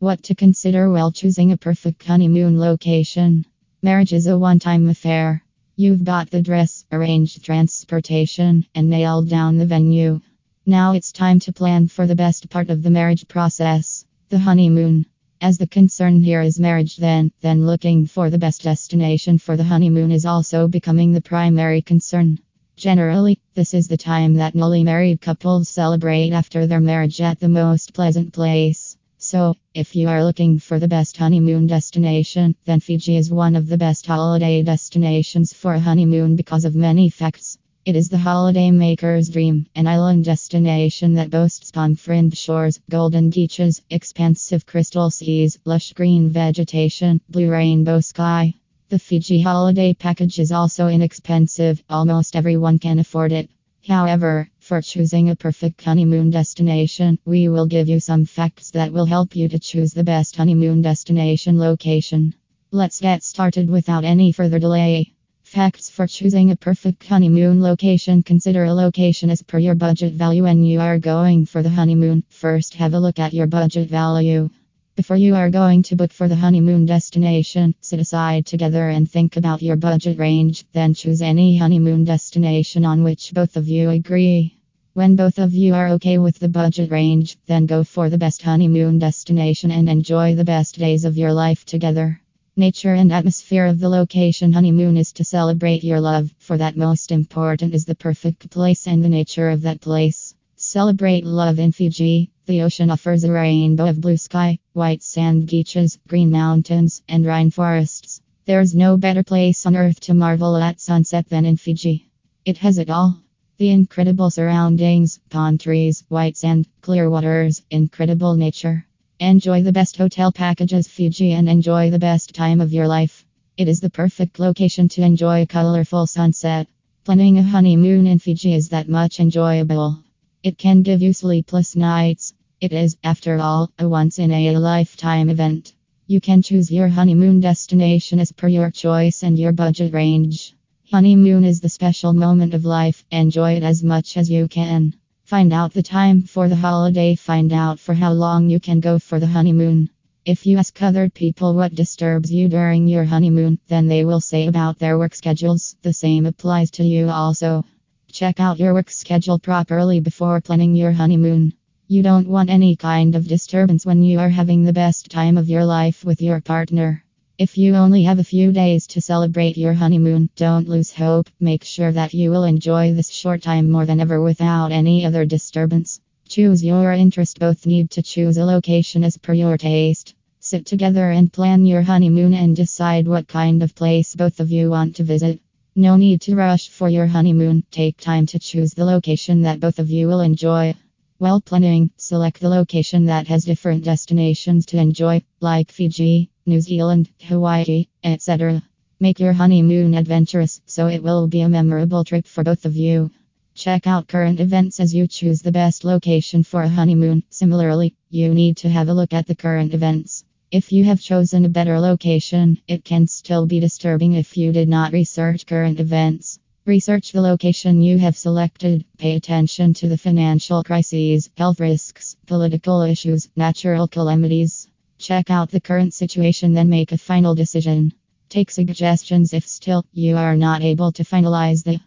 What to consider while choosing a perfect honeymoon location? Marriage is a one time affair. You've got the dress, arranged transportation, and nailed down the venue. Now it's time to plan for the best part of the marriage process the honeymoon. As the concern here is marriage, then, then looking for the best destination for the honeymoon is also becoming the primary concern. Generally, this is the time that newly married couples celebrate after their marriage at the most pleasant place. So, if you are looking for the best honeymoon destination, then Fiji is one of the best holiday destinations for a honeymoon because of many facts. It is the holiday maker's dream, an island destination that boasts palm fringed shores, golden beaches, expansive crystal seas, lush green vegetation, blue rainbow sky. The Fiji holiday package is also inexpensive, almost everyone can afford it. However, for choosing a perfect honeymoon destination, we will give you some facts that will help you to choose the best honeymoon destination location. Let's get started without any further delay. Facts for choosing a perfect honeymoon location Consider a location as per your budget value when you are going for the honeymoon. First, have a look at your budget value. Before you are going to book for the honeymoon destination, sit aside together and think about your budget range, then choose any honeymoon destination on which both of you agree. When both of you are okay with the budget range, then go for the best honeymoon destination and enjoy the best days of your life together. Nature and atmosphere of the location honeymoon is to celebrate your love, for that most important is the perfect place and the nature of that place. Celebrate love in Fiji. The ocean offers a rainbow of blue sky, white sand beaches, green mountains, and rainforests. There's no better place on earth to marvel at sunset than in Fiji. It has it all. The incredible surroundings, palm trees, white sand, clear waters, incredible nature. Enjoy the best hotel packages Fiji and enjoy the best time of your life. It is the perfect location to enjoy a colorful sunset. Planning a honeymoon in Fiji is that much enjoyable. It can give you sleepless nights. It is, after all, a once in a lifetime event. You can choose your honeymoon destination as per your choice and your budget range. Honeymoon is the special moment of life. Enjoy it as much as you can. Find out the time for the holiday. Find out for how long you can go for the honeymoon. If you ask other people what disturbs you during your honeymoon, then they will say about their work schedules. The same applies to you also. Check out your work schedule properly before planning your honeymoon. You don't want any kind of disturbance when you are having the best time of your life with your partner. If you only have a few days to celebrate your honeymoon, don't lose hope. Make sure that you will enjoy this short time more than ever without any other disturbance. Choose your interest. Both need to choose a location as per your taste. Sit together and plan your honeymoon and decide what kind of place both of you want to visit. No need to rush for your honeymoon. Take time to choose the location that both of you will enjoy. While planning, select the location that has different destinations to enjoy, like Fiji, New Zealand, Hawaii, etc. Make your honeymoon adventurous so it will be a memorable trip for both of you. Check out current events as you choose the best location for a honeymoon. Similarly, you need to have a look at the current events. If you have chosen a better location, it can still be disturbing if you did not research current events. Research the location you have selected. Pay attention to the financial crises, health risks, political issues, natural calamities. Check out the current situation, then make a final decision. Take suggestions if still you are not able to finalize the